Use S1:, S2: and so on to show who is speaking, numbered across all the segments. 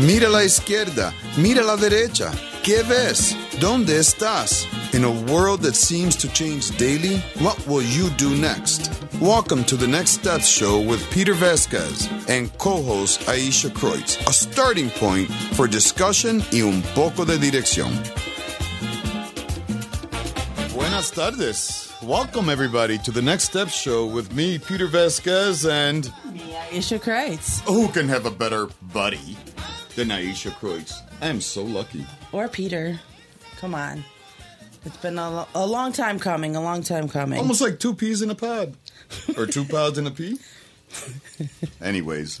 S1: Mira a la izquierda, mira a la derecha. ¿Qué ves? ¿Dónde estás? In a world that seems to change daily, what will you do next? Welcome to the Next Steps show with Peter Vasquez and co-host Aisha Kreutz, a starting point for discussion y un poco de dirección. Buenas tardes. Welcome everybody to the Next Steps show with me, Peter Vasquez, and
S2: Me, Aisha Kreitz.
S1: who can have a better buddy than Aisha Kreutz? I am so lucky.
S2: Or Peter. Come on. It's been a, lo- a long time coming, a long time coming.
S1: Almost like two peas in a pod. Or two pods in a pea. Anyways,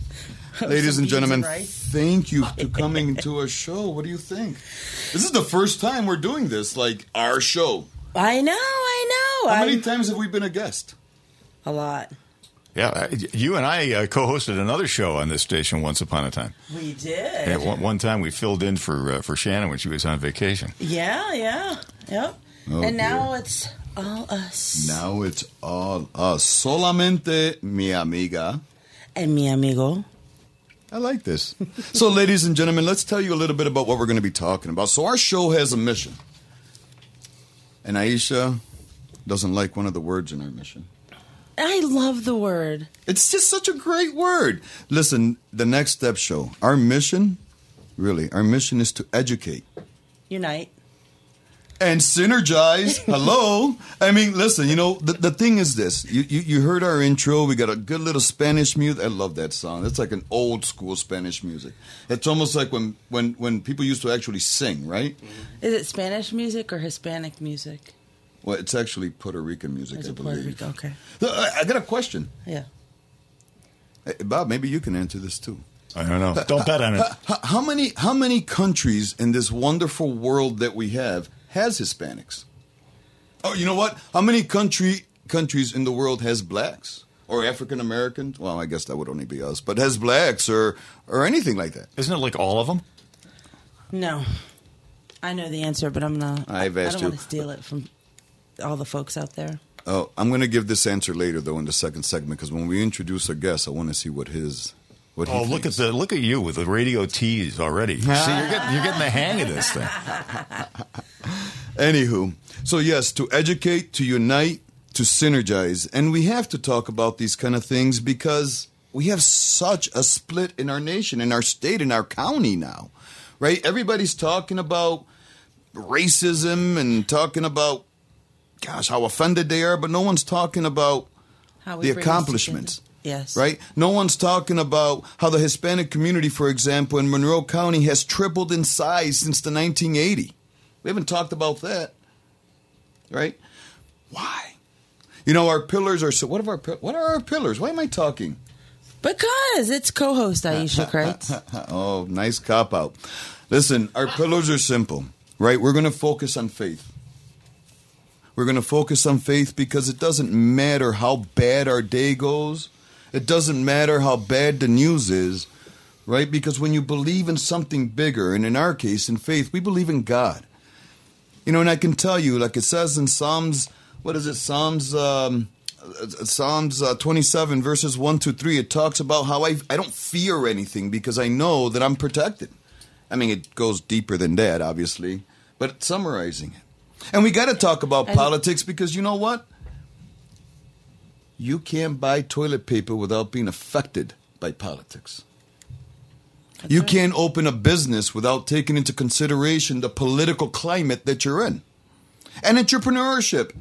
S1: ladies and gentlemen, thank you for coming to our show. What do you think? This is the first time we're doing this, like our show.
S2: I know, I know.
S1: How
S2: I'm-
S1: many times have we been a guest?
S2: a lot.
S3: Yeah, you and I uh, co-hosted another show on this station once upon a time.
S2: We did.
S3: Yeah, one, one time we filled in for uh, for Shannon when she was on vacation.
S2: Yeah, yeah. Yep.
S1: Oh,
S2: and now it's all us.
S1: Now it's all us. Solamente mi amiga.
S2: And mi amigo.
S1: I like this. so, ladies and gentlemen, let's tell you a little bit about what we're going to be talking about. So, our show has a mission. And Aisha doesn't like one of the words in our mission.
S2: I love the word.
S1: It's just such a great word. Listen, the Next Step Show, our mission, really, our mission is to educate
S2: Unite.
S1: and synergize. Hello. I mean, listen, you know, the, the thing is this. You, you, you heard our intro. We got a good little Spanish music. I love that song. It's like an old school Spanish music. It's almost like when, when, when people used to actually sing, right?
S2: Is it Spanish music or Hispanic music?
S1: Well, it's actually Puerto Rican music,
S2: Is
S1: I
S2: it Puerto
S1: believe.
S2: Rico? Okay.
S1: I, uh, I got a question.
S2: Yeah.
S1: Hey, Bob, maybe you can answer this too.
S3: I don't know. Don't bet on it.
S1: How, how many how many countries in this wonderful world that we have has Hispanics? Oh, you know what? How many country countries in the world has blacks or African Americans? Well, I guess that would only be us, but has blacks or or anything like that?
S3: Isn't it like all of them?
S2: No. I know the answer, but I'm not.
S1: I've asked I
S2: don't
S1: you.
S2: want to steal it from all the folks out there.
S1: Oh, I'm going to give this answer later though in the second segment because when we introduce a guest, I want to see what his what he
S3: Oh, look at the look at you with the radio tease already. See, you're getting you're getting the hang of this thing.
S1: Anywho, so yes, to educate, to unite, to synergize. And we have to talk about these kind of things because we have such a split in our nation, in our state, in our county now, right? Everybody's talking about racism and talking about, gosh, how offended they are, but no one's talking about the accomplishments.
S2: Yes.
S1: Right? No one's talking about how the Hispanic community, for example, in Monroe County has tripled in size since the 1980. We haven't talked about that. Right? Why? You know, our pillars are so. What, are our, what are our pillars? Why am I talking?
S2: Because it's co-host Aisha Kreitz.
S1: Oh, nice cop out. Listen, our pillars are simple, right? We're going to focus on faith. We're going to focus on faith because it doesn't matter how bad our day goes. It doesn't matter how bad the news is, right? Because when you believe in something bigger, and in our case, in faith, we believe in God. You know, and I can tell you, like it says in Psalms, what is it? Psalms, um, Psalms uh, 27, verses 1 to 3, it talks about how I, I don't fear anything because I know that I'm protected. I mean, it goes deeper than that, obviously, but summarizing it. And we got to talk about
S2: And-
S1: politics because you know what? You can't buy toilet paper without being affected by politics. you
S2: right.
S1: can't open a business without taking into consideration the political climate that you're in. And entrepreneurship.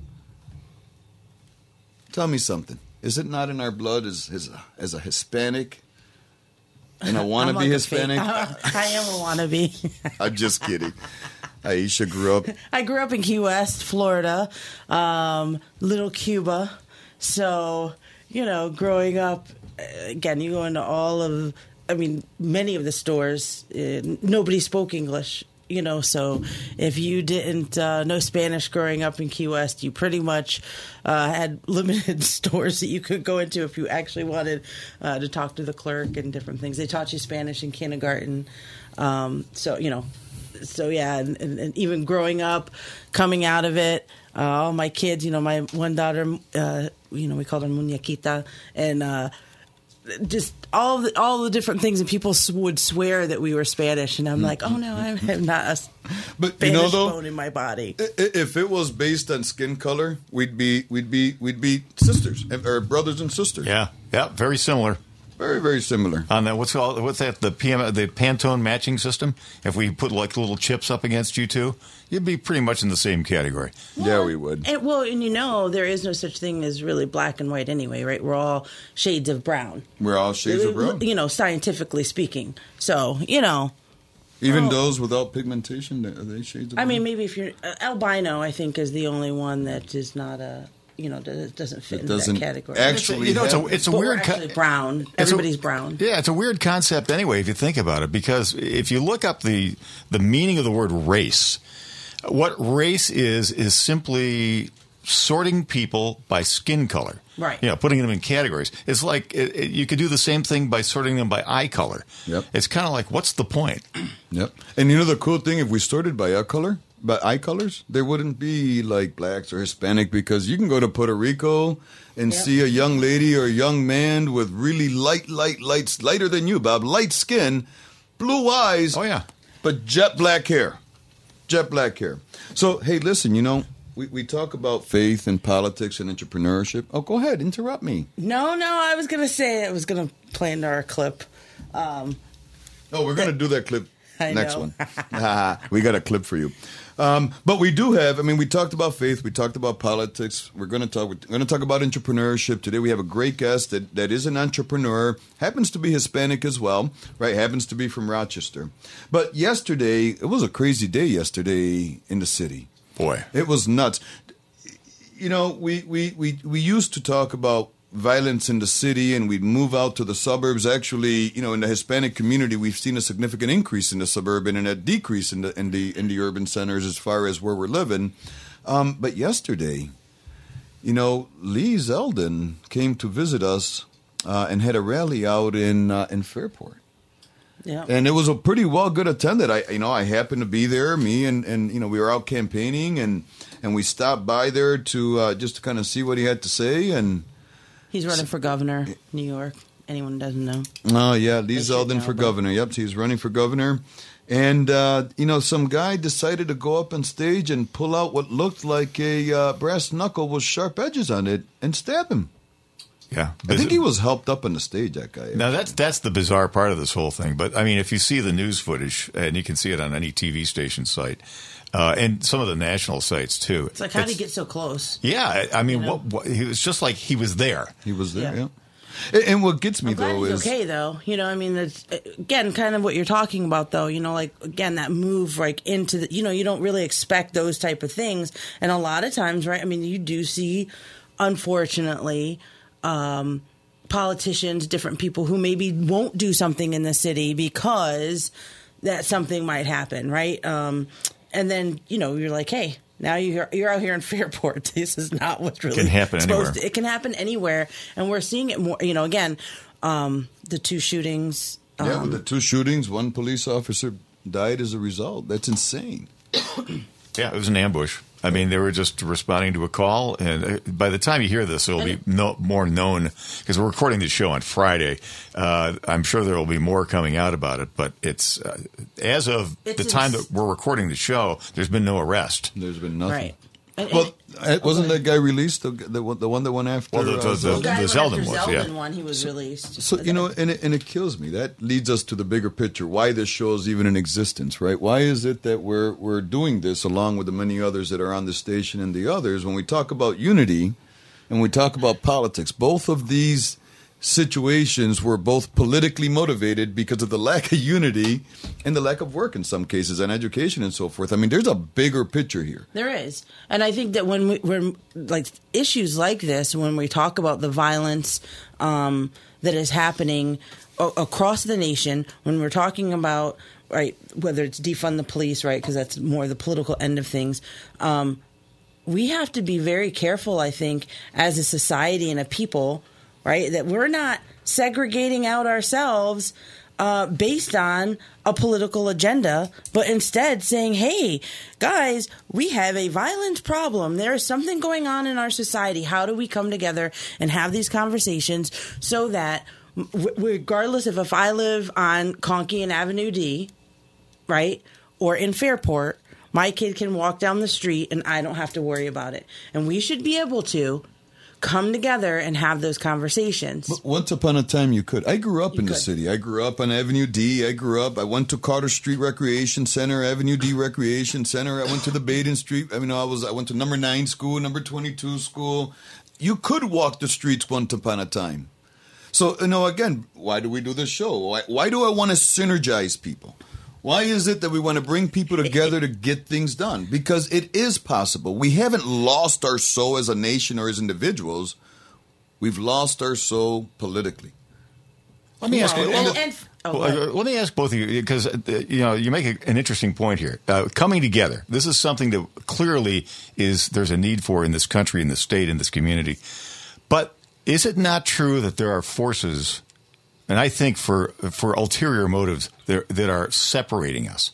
S1: Tell me something. Is it not in our blood as, as, a, as a Hispanic? And I want to be
S2: like a fake-
S1: Hispanic?
S2: I am a wannabe.
S1: I'm just kidding. Aisha grew up.
S2: I grew up in Key West, Florida, um, little Cuba. So, you know, growing up, again, you go into all of, I mean, many of the stores, uh, nobody spoke English. You know, so if you didn't uh, know Spanish growing up in Key West, you pretty much uh, had limited stores that you could go into if you actually wanted uh, to talk to the clerk and different things. They taught you Spanish in kindergarten, um, so you know so yeah, and, and, and even growing up, coming out of it, uh, all my kids, you know, my one daughter, uh, you know, we called her Muñequita, and uh, just all the, all the different things, and people would swear that we were Spanish, and I'm like, oh no, I'm not a s-
S1: But
S2: Spanish
S1: you know though,
S2: bone in my body.
S1: I- i- If it was based on skin color, we'd be we'd be we'd be sisters or brothers and sisters.
S3: Yeah, yeah, very similar.
S1: Very very similar.
S3: On that, what's called what's that? The PM, the Pantone matching system. If we put like little chips up against you two, you'd be pretty much in the same category.
S1: yeah, we would.
S2: And, well, and you know, there is no such thing as really black and white anyway, right? We're all shades of brown.
S1: We're all shades of brown.
S2: You know, scientifically speaking. So, you know,
S1: Even
S2: Oh.
S1: those without pigmentation, are they shades of
S2: I mean, maybe if you're uh, albino, I think is the only one that is not a, you know, that doesn't fit
S1: It
S2: into
S1: doesn't
S2: that category.
S1: actually
S3: you know, it's a
S1: have-
S3: it's a weird. co-
S2: brown.
S3: It's a-
S2: Everybody's brown.
S3: Yeah, it's a weird concept anyway if you think about it because if you look up the the meaning of the word race, what race is is simply sorting people by skin color.
S2: Right.
S3: You know, putting them in categories. It's like it, it- you could do the same thing by sorting them by eye color.
S1: Yep.
S3: It's kind of like what's the point?
S1: Yep. And you know the cool thing, if we sorted by eye color, by eye colors, there wouldn't be like blacks or Hispanic because you can go to Puerto Rico and
S2: Yep.
S1: see a young lady or a young man with really light, light, lights, lighter than you, Bob, light skin, blue eyes.
S3: Oh yeah.
S1: but jet black hair. Jet black hair. So, hey, listen, you know, we, we talk about faith and politics and entrepreneurship. Oh, go ahead, interrupt me.
S2: No, no, I was going to say I was going to play into our clip. Um,
S1: Oh, we're going to do that clip
S2: I
S1: next
S2: know.
S1: one. Ah, we got a clip for you. Um, but we do have. I mean, we talked about faith. We talked about politics. We're going to talk. We're going to talk about entrepreneurship today. We have a great guest that, that is an entrepreneur. Happens to be Hispanic as well, right? Happens to be from Rochester. But yesterday, it was a crazy day. Yesterday in the city.
S3: Boy.
S1: It was nuts. You know, we, we, we, we used to talk about violence in the city and we'd move out to the suburbs. Actually, you know, in the Hispanic community, we've seen a significant increase in the suburban and a decrease in the in the in the urban centers as far as where we're living. Um, but yesterday, you know, Lee Zeldin came to visit us uh, and had a rally out in uh, in Fairport
S2: yeah.
S1: and it was a pretty well good attended. I you know I happened to be there. Me and and you know we were out campaigning and and we stopped by there to uh, just to kind of see what he had to say. And
S2: He's running for governor, New York. Anyone who doesn't know.
S1: oh yeah, Lee
S2: They should
S1: Zeldin for
S2: but-
S1: governor. Yep, he's running for governor. And uh, you know, some guy decided to go up on stage and pull out what looked like a uh, brass knuckle with sharp edges on it and stab him.
S3: Yeah.
S1: I think he was helped up on the stage. That guy.
S3: Now that's that's the bizarre part of this whole thing. But I mean, if you see the news footage, and you can see it on any TV station site, uh, and some of the national sites too.
S2: It's like, how did he get so close?
S3: Yeah, I I mean,
S2: You know?
S3: what, what, he was just like he was there.
S1: he was there.
S2: Yeah.
S1: Yeah. And, and what gets me
S2: I'm glad
S1: though
S2: he's
S1: is
S2: okay though. You know, I mean, it's again kind of what you're talking about though. You know, like again that move like into the. You know, you don't really expect those type of things, and a lot of times, right? I mean, you do see, unfortunately. Um, politicians, different people who maybe won't do something in the city because that something might happen, right? Um, and then you know you're like, hey, now you're you're out here in Fairport. This is not what's really
S3: can happen
S2: supposed
S3: anywhere.
S2: to- it can happen anywhere, and we're seeing it more. You know, again, um, the two shootings.
S1: yeah,
S2: um,
S1: with the two shootings, one police officer died as a result. That's insane.
S3: Yeah, it was an ambush. I mean, they were just responding to a call, and uh, by the time you hear this, it'll be no, more known because we're recording the show on Friday. Uh, I'm sure there will be more coming out about it, but it's uh, as of
S2: It's
S3: the time
S2: ins-
S3: that we're recording the show, there's been no arrest.
S1: There's been nothing.
S2: right. And-
S1: Well,
S2: and-
S1: uh, wasn't that guy released the the, one- the one that went after?
S3: Well, the-
S1: uh,
S3: the-
S1: Zeldin?
S3: the-
S2: guy
S3: Zeldin was,
S2: Zeldin
S3: yeah.
S2: one, he was released.
S1: So you know, and it, and it kills me. That leads us to the bigger picture. Why this show is even in existence, right? Why is it that we're we're doing this along with the many others that are on the station and the others? When we talk about unity, and we talk about politics, both of these situations were both politically motivated because of the lack of unity and the lack of work in some cases and education and so forth. I mean, there's a bigger picture here.
S2: There is, and I think that when we, when like issues like this, when we talk about the violence um, that is happening across the nation, when we're talking about right whether it's defund the police, right, because that's more the political end of things. Um, we have to be very careful, I think, as a society and a people, right, that we're not segregating out ourselves uh, based on a political agenda, but instead saying, hey, guys, we have a violent problem. There is something going on in our society. How do we come together and have these conversations so that w- regardless of if I live on Conkey and Avenue D, right, or in Fairport, my kid can walk down the street and I don't have to worry about it. And we should be able to come together and have those conversations.
S1: Once upon a time, you could. I grew up
S2: You
S1: in the city. I grew up on Avenue D. I grew up. I went to Carter Street Recreation Center, Avenue D Recreation Center. I went to the Baden Street. I mean, I was. I went to number nine school, number twenty-two school. You could walk the streets once upon a time. So you know, again, why do we do this show? Why, why do I want to synergize people? Why is it that we want to bring people together to get things done? Because it is possible. We haven't lost our soul as a nation or as individuals. We've lost our soul politically.
S3: Let me ask you.
S2: And- and- oh,
S3: Well, let me ask both of you because uh, you know you make a, an interesting point here. Uh, coming together, this is something that clearly is there's a need for in this country, in this state, in this community. But is it not true that there are forces, and I think for for ulterior motives, that, that are separating us,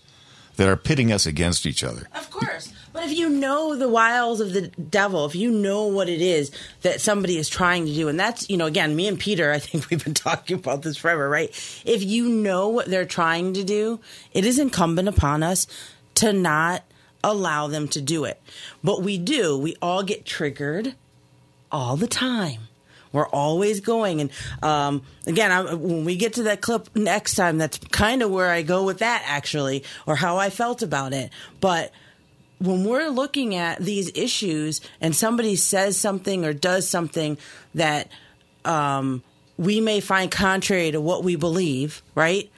S3: that are pitting us against each other?
S2: Of course. But if you know the wiles of the devil, if you know what it is that somebody is trying to do, and that's, you know, again, me and Peter, I think we've been talking about this forever, right? If you know what they're trying to do, it is incumbent upon us to not allow them to do it. But we do. We all get triggered all the time. We're always going, and um, again, I, when we get to that clip next time, that's kind of where I go with that, actually, or how I felt about it. But when we're looking at these issues, and somebody says something or does something that um, we may find contrary to what we believe, right?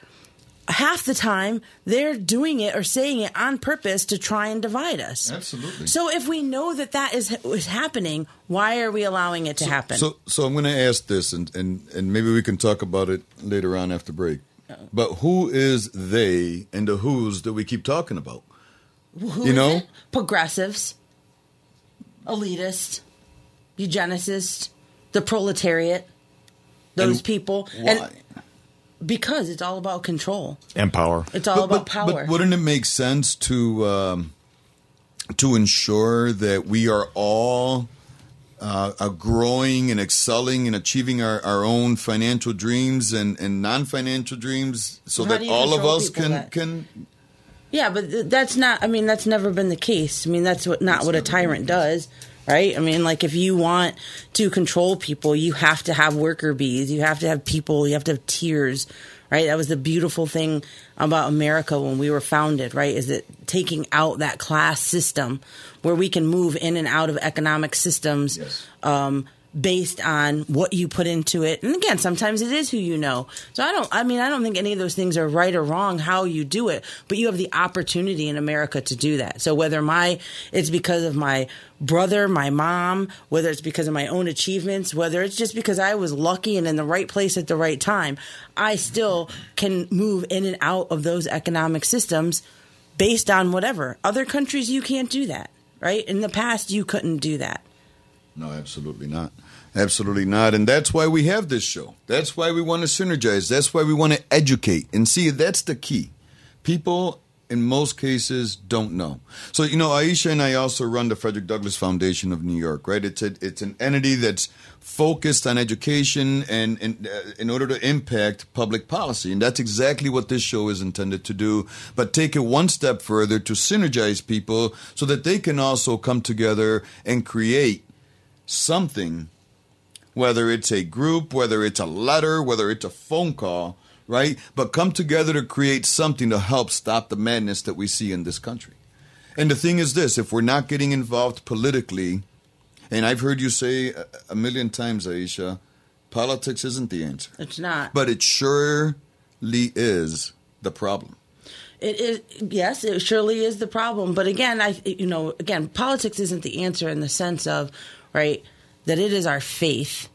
S2: Half the time they're doing it or saying it on purpose to try and divide us.
S1: Absolutely.
S2: So if we know that that is is happening, why are we allowing it to happen?
S1: So, so I'm going to ask this, and, and, and maybe we can talk about it later on after break. But who is they and the who's that we keep talking about?
S2: Who
S1: you know?
S2: it? progressives, elitist, eugenicist, the proletariat, those
S1: And
S2: people,
S1: Why?
S2: and because it's all about control.
S3: And power.
S2: It's all about power.
S1: But wouldn't it make sense to um, to ensure that we are all uh, are growing and excelling and achieving our, our own financial dreams and, and non financial dreams, so
S2: How
S1: that all of us can
S2: that-
S1: can
S2: Yeah, but th- that's not. I mean, that's never been the case. I mean, that's what not what a tyrant does, right? I mean, like if you want to control people, you have to have worker bees. You have to have people. You have to have tiers, right? That was the beautiful thing about America when we were founded, right? Is that taking out that class system where we can move in and out of economic systems.
S1: Yes.
S2: Um, based on what you put into it. And again, sometimes it is who you know. So I don't, I mean, I don't think any of those things are right or wrong how you do it, but you have the opportunity in America to do that. So whether my, it's because of my brother, my mom, whether it's because of my own achievements, whether it's just because I was lucky and in the right place at the right time, I still can move in and out of those economic systems based on whatever. Other countries, you can't do that, right? In the past, you couldn't do that.
S1: No, absolutely not. Absolutely not. And that's why we have this show. That's why we want to synergize. That's why we want to educate. And see, that's the key. People, in most cases, don't know. So, you know, Aisha and I also run the Frederick Douglass Foundation of New York, right? It's, a, it's an entity that's focused on education and, and uh, in order to impact public policy. And that's exactly what this show is intended to do. But take it one step further to synergize people so that they can also come together and create something, whether it's a group, whether it's a letter, whether it's a phone call, right? But come together to create something to help stop the madness that we see in this country. And the thing is this if we're not getting involved politically, and I've heard you say a- million times, Aisha, politics isn't the answer,
S2: It's not.
S1: but it surely is the problem.
S2: It is yes, it surely is the problem. But again, I you know again, politics isn't the answer in the sense of right that it is our faith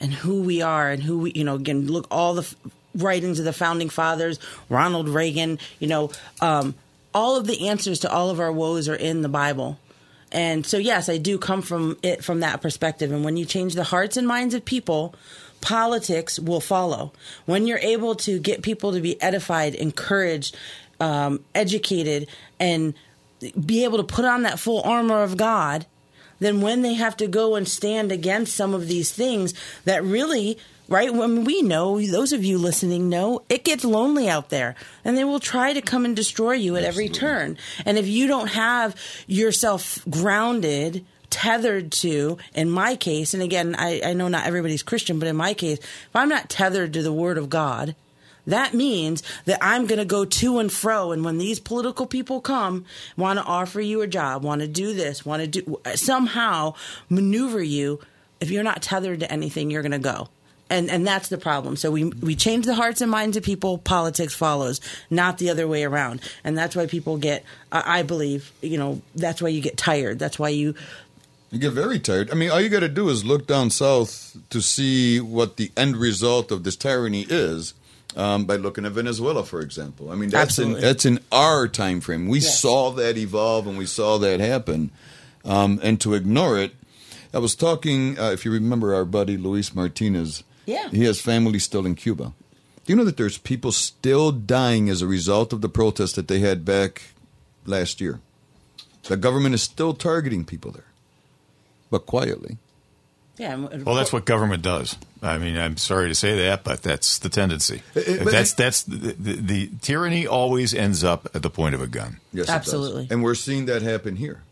S2: and who we are and who we you know again look all the writings of the founding fathers, Ronald Reagan, you know, um, all of the answers to all of our woes are in the Bible. And so, yes, I do come from it from that perspective. And when you change the hearts and minds of people, politics will follow. When you're able to get people to be edified, encouraged, um, educated, and be able to put on that full armor of God, then when they have to go and stand against some of these things that really right? When we know, those of you listening know, it gets lonely out there and they will try to come and destroy you at every turn. And if you don't have yourself grounded, tethered to, in my case, and again, I, I know not everybody's Christian, but in my case, if I'm not tethered to the Word of God, that means that I'm going to go to and fro. And when these political people come, want to offer you a job, want to do this, want to do somehow maneuver you, if you're not tethered to anything, you're going to go. And, and that's the problem. So we we change the hearts and minds of people. Politics follows, not the other way around. And that's why people get. I believe, you know, that's why you get tired. That's why you
S1: You get very tired. I mean, all you got to do is look down south to see what the end result of this tyranny is. Um, by looking at Venezuela, for example, I mean that's in that's in our time frame. We
S2: Yes.
S1: saw that evolve and we saw that happen, um, and to ignore it. I was talking, uh, if you remember, our buddy Luis Martinez.
S2: Yeah.
S1: he has family still in Cuba. Do you know that there's people still dying as a result of the protests that they had back last year? The government is still targeting people there, but quietly.
S2: Yeah.
S3: Well, that's what government does. I mean, I'm sorry to say that, but that's the tendency.
S1: Uh, uh, it- but
S3: that's that's the, the, the tyranny always ends up at the point of a gun.
S1: Yes, it does.
S2: Absolutely.
S1: And we're seeing that happen here.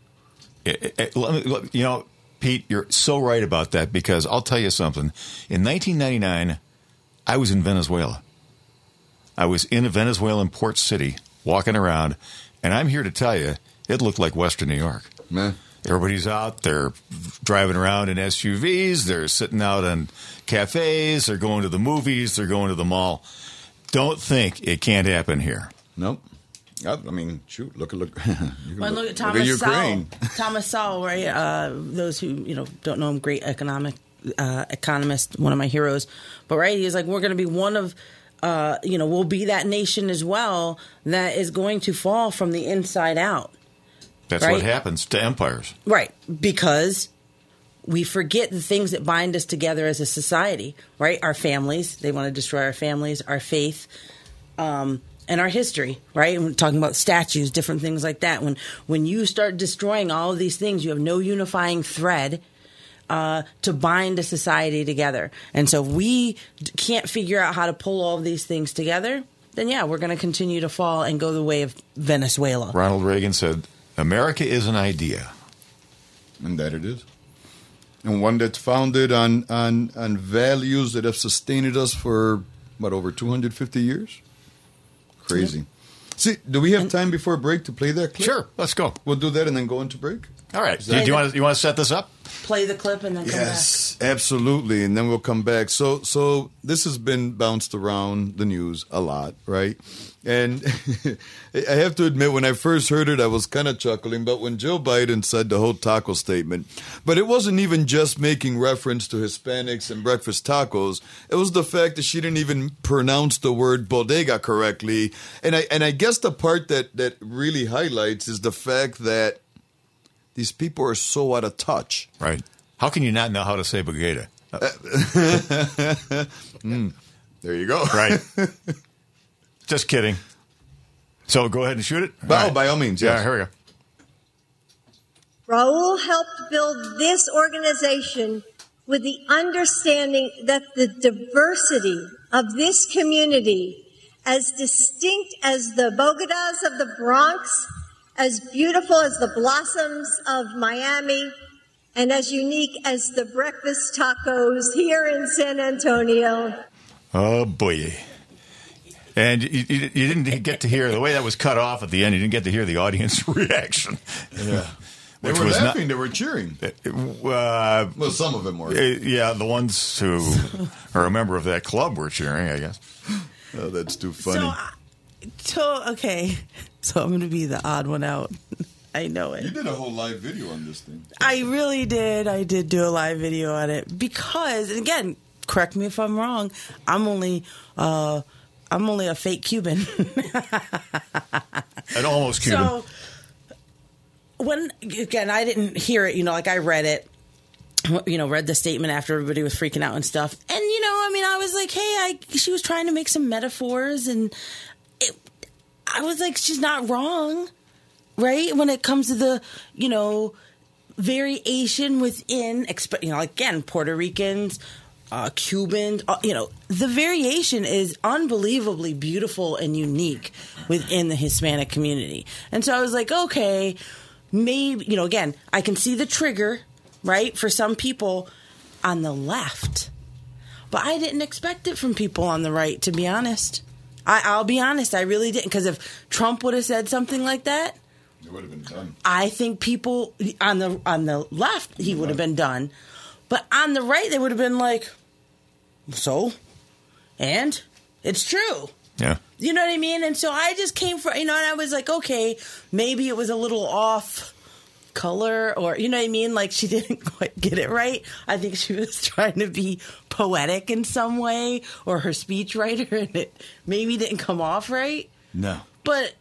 S3: It- it- it- let me- let- you know, Pete, you're so right about that because I'll tell you something. In 1999, I was in Venezuela. I was in a Venezuelan port city walking around, and I'm here to tell you, it looked like Western New York.
S1: Man.
S3: Everybody's out. They're driving around in SUVs. They're sitting out in cafes. They're going to the movies. They're going to the mall. Don't think it can't happen here.
S1: Nope. I, I mean, shoot, look at look. you
S2: Well, look at Thomas
S1: Ukraine.
S2: Sowell. Thomas Sowell, right? Uh, those who you know don't know him, great economic uh, economist, one of my heroes. But right, he's like, we're going to be one of, uh, you know, we'll be that nation as well that is going to fall from the inside out.
S3: That's
S2: Right.
S3: what happens to empires.
S2: Right, because we forget the things that bind us together as a society, right? Our families, they want to destroy our families, our faith, um, and our history, right? And we're talking about statues, different things like that. When when you start destroying all of these things, you have no unifying thread uh, to bind a society together. And so if we d- can't figure out how to pull all of these things together, then yeah, we're going to continue to fall and go the way of Venezuela.
S3: Ronald Reagan said, America is an idea.
S1: And that it is. And one that's founded on, on, on values that have sustained us for, what, over 250 years? Crazy. See, do we have time before break to play that clip?
S3: Sure, let's go.
S1: We'll do that and then go into break?
S3: All right. Do you, do you want to, you want to set this up?
S2: Play the clip and then come back.
S1: Yes, absolutely. And then we'll come back. So, so this has been bounced around the news a lot, right? And I have to admit, when I first heard it, I was kind of chuckling. But when Joe Biden said the whole taco statement, but it wasn't even just making reference to Hispanics and breakfast tacos. It was the fact that she didn't even pronounce the word bodega correctly. And I and I guess the part that that really highlights is the fact that these people are so out of touch.
S3: Right. How can you not know how to say Bagada? Hmm.
S1: There you go.
S3: Right. Just kidding. So go ahead and shoot it.
S1: By,
S3: All
S1: oh, by all means,
S3: Yeah, here we go.
S4: Raul helped build this organization with the understanding that the diversity of this community, as distinct as the Bogotas of the Bronx, as beautiful as the blossoms of Miami, and as unique as the breakfast tacos here in San Antonio.
S3: Oh boy. And you, you, you didn't get to hear the way that was cut off at the end. You didn't get to hear the audience reaction.
S1: Yeah. They were
S3: was not-
S1: laughing. they were cheering.
S3: Uh,
S1: Well, some of them were.
S3: uh, yeah, the ones who are a member of that club were cheering. I guess.
S1: Oh, that's too funny.
S2: So, I- so okay, so I'm going to be the odd one out. I know it.
S1: you did a whole live video on this thing.
S2: I really did. I did do a live video on it because, and again, correct me if I'm wrong. I'm only, uh, I'm only a fake Cuban.
S3: And almost Cuban.
S2: So when again, I didn't hear it. You know, like I read it. You know, read the statement after everybody was freaking out and stuff. And you know, I mean, I was like, hey, I she was trying to make some metaphors, and I was like, she's not wrong, right? When it comes to the, you know, variation within, you know, again, Puerto Ricans. uh, Cuban. Uh, you know, the variation is unbelievably beautiful and unique within the Hispanic community. And so I was like, okay, maybe, you know, again, I can see the trigger, right, for some people on the left. But I didn't expect it from people on the right, to be honest. I, I'll be honest, I really didn't. Because if Trump would have said something like that,
S1: It would have been done.
S2: I think people on the on the left he would have been done, but on the right they would have been like, so, and it's true.
S3: Yeah.
S2: You know what I mean? And so I just came for you know, and I was like, okay, maybe it was a little off color or you know what I mean? Like she didn't quite get it right. I think she was trying to be poetic in some way or her speech writer and it maybe didn't come off right.
S1: No.
S2: But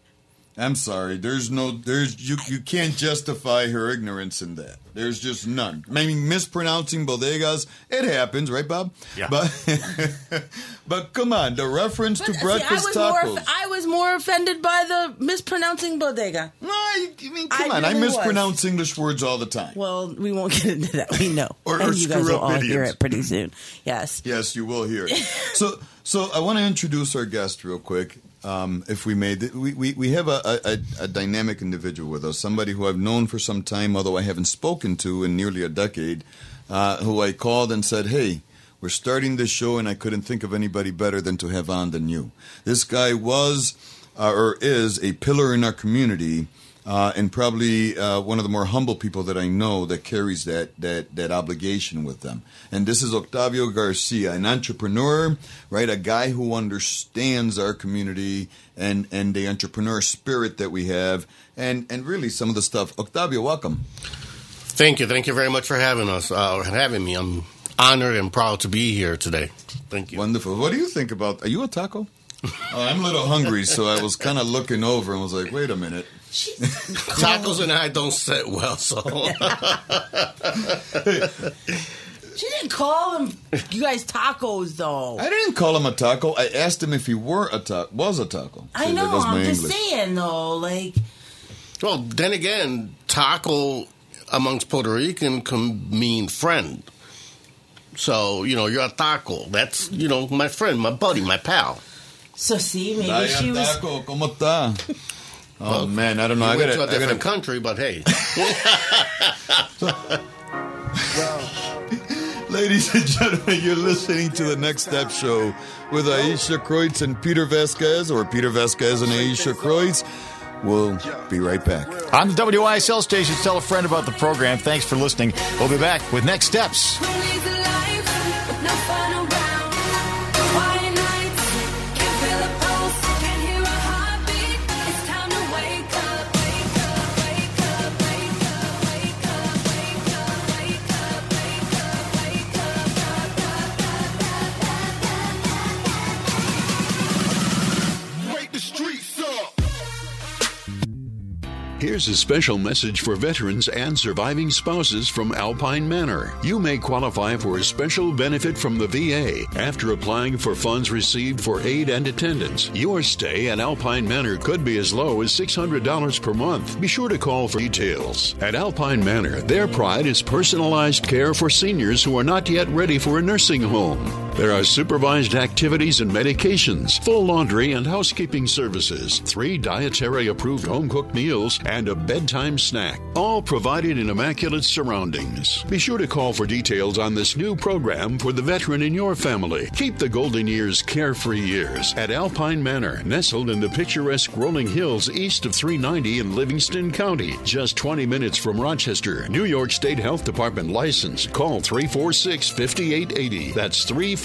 S1: I'm sorry. There's no. There's you. You can't justify her ignorance in that. There's just none. Maybe mispronouncing bodegas. It happens, right, Bob?
S3: Yeah.
S1: But but come on, the reference to
S2: But, see,
S1: breakfast
S2: I was
S1: tacos.
S2: More, I was more offended by the mispronouncing bodega.
S1: no, I, I mean, come
S2: I
S1: on. I
S2: really
S1: mispronounce English words all the time.
S2: Well, we won't get into that. We know,
S1: Or-
S2: and
S1: or
S2: you guys
S1: screw
S2: will
S1: up
S2: all hear it pretty soon. Yes.
S1: Yes, you will hear it. so, so I want to introduce our guest real quick, um, if we. Th- We, we, we have a, a, a dynamic individual with us, somebody who I've known for some time, although I haven't spoken to in nearly a decade, uh, who I called and said, hey, we're starting this show, and I couldn't think of anybody better than to have on than you. This guy was, uh, or is, a pillar in our community. Uh, and probably uh, one of the more humble people that I know that carries that, that that obligation with them. And this is Octavio Garcia, an entrepreneur, right? A guy who understands our community and and the entrepreneur spirit that we have, and and really some of the stuff. Octavio, welcome.
S5: Thank you. Thank you very much for having us, uh, having me. I'm honored and proud to be here today. Thank you.
S1: Wonderful. What do you think about? Are you a taco? oh, I'm a little hungry, so I was kind of looking over and was like, "Wait a minute."
S5: Tacos and I don't sit well, so
S2: She didn't call him. you guys tacos though.
S1: I didn't call him a taco. I asked him if he were a taco. Was a taco.
S2: I
S1: See, there
S2: know.
S1: goes
S2: I'm
S1: my
S2: just
S1: English.
S2: saying though. Like
S5: well. Then again, taco amongst Puerto Rican can mean friend. So you know, you're a taco. That's you know my friend, my buddy, my pal.
S2: so. See, maybe
S1: Daya
S2: she was.
S1: taco, ¿cómo está? Oh
S5: Well,
S1: man, I don't know.
S5: I
S1: I
S5: went
S1: gotta,
S5: to a
S1: I
S5: different
S1: gotta,
S5: country, but hey,
S1: ladies and gentlemen, you're listening to the Next Step Show with Aisha Kreutz and Peter Vasquez, or Peter Vasquez and Aisha Kreutz. We'll be right back.
S3: On the WYSL station, tell a friend about the program. Thanks for listening. We'll be back with next steps.
S6: Here's a special message for veterans and surviving spouses from Alpine Manor. You may qualify for a special benefit from the VA after applying for funds received for aid and attendance. Your stay at Alpine Manor could be as low as $600 per month. Be sure to call for details. At Alpine Manor, their pride is personalized care for seniors who are not yet ready for a nursing home. There are supervised activities and medications, full laundry and housekeeping services, three dietary approved home cooked meals, and a bedtime snack, all provided in immaculate surroundings. Be sure to call for details on this new program for the veteran in your family. Keep the golden years carefree years at Alpine Manor, nestled in the picturesque rolling hills east of 390 in Livingston County, just 20 minutes from Rochester. New York State Health Department license. Call 346 5880. That's 346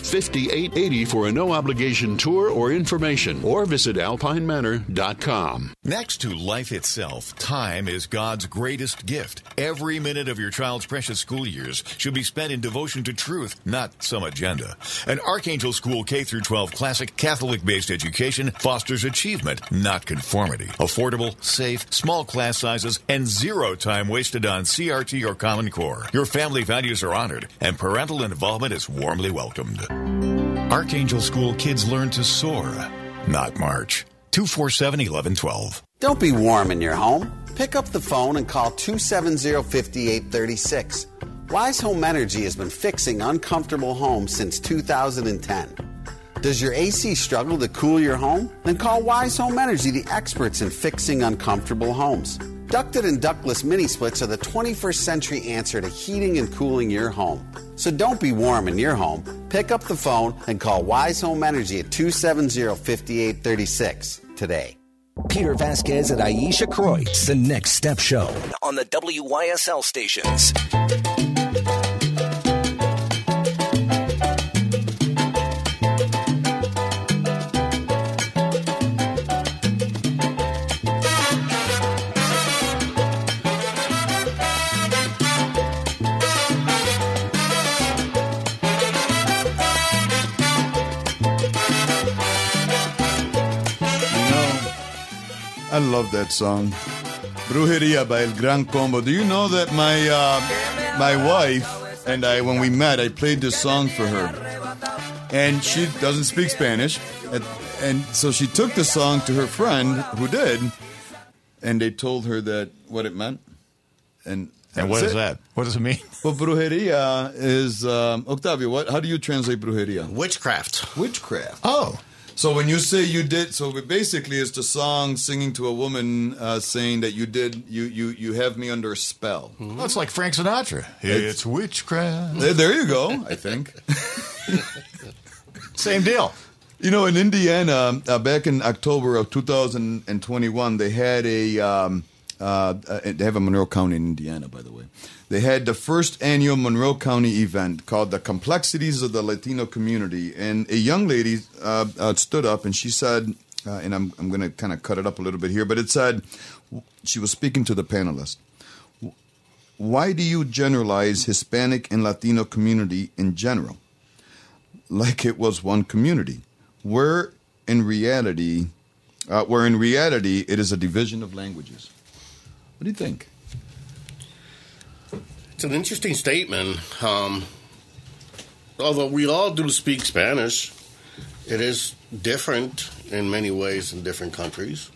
S6: 5880 for a no obligation tour or information, or visit alpinemanor.com.
S3: Next to life itself, time is God's greatest gift. Every minute of your child's precious school years should be spent in devotion to truth, not some agenda. An Archangel School K through 12 classic Catholic-based education fosters achievement, not conformity. Affordable, safe, small class sizes, and zero time wasted on CRT or Common Core. Your family values are honored, and parental involvement is warmly welcomed. Archangel School kids learn to soar, not march. 247 1112.
S7: Don't be warm in your home. Pick up the phone and call 270 5836. Wise Home Energy has been fixing uncomfortable homes since 2010. Does your AC struggle to cool your home? Then call Wise Home Energy, the experts in fixing uncomfortable homes. Ducted and ductless mini splits are the 21st century answer to heating and cooling your home. So don't be warm in your home. Pick up the phone and call Wise Home Energy at 270 5836 today.
S8: Peter Vasquez and Aisha Kreutz, the Next Step Show on the WYSL stations.
S1: I love that song. Brujeria by El Gran Combo. Do you know that my uh, my wife and I, when we met, I played this song for her, and she doesn't speak Spanish, and, and so she took the song to her friend who did, and they told her that what it meant, and
S3: And what
S1: that's
S3: is
S1: it.
S3: that? What does it mean?
S1: Well, brujeria is um, Octavio. What? How do you translate brujeria?
S5: Witchcraft.
S1: Witchcraft.
S3: Oh,
S1: So when you say you did, so basically it's the song singing to a woman uh, saying that you did, you you you have me under a spell.
S3: well, it's like Frank Sinatra. It's witchcraft.
S1: There, there you go. I think.
S3: Same deal.
S1: You know, in Indiana, uh, back in October of 2021, they had a um, uh, uh, they have a Monroe County in Indiana, by the way. They had the first annual Monroe County event called "The Complexities of the Latino Community," and a young lady uh, uh, stood up and she said, uh, and I'm I'm going to kind of cut it up a little bit here, but it said she was speaking to the panelists. Why do you generalize Hispanic and Latino community in general? like it was one community, where in reality, uh, where in reality it is a division of languages. What do you think?
S5: It's an interesting statement. Um, although we all do speak Spanish, it is different in many ways in different countries.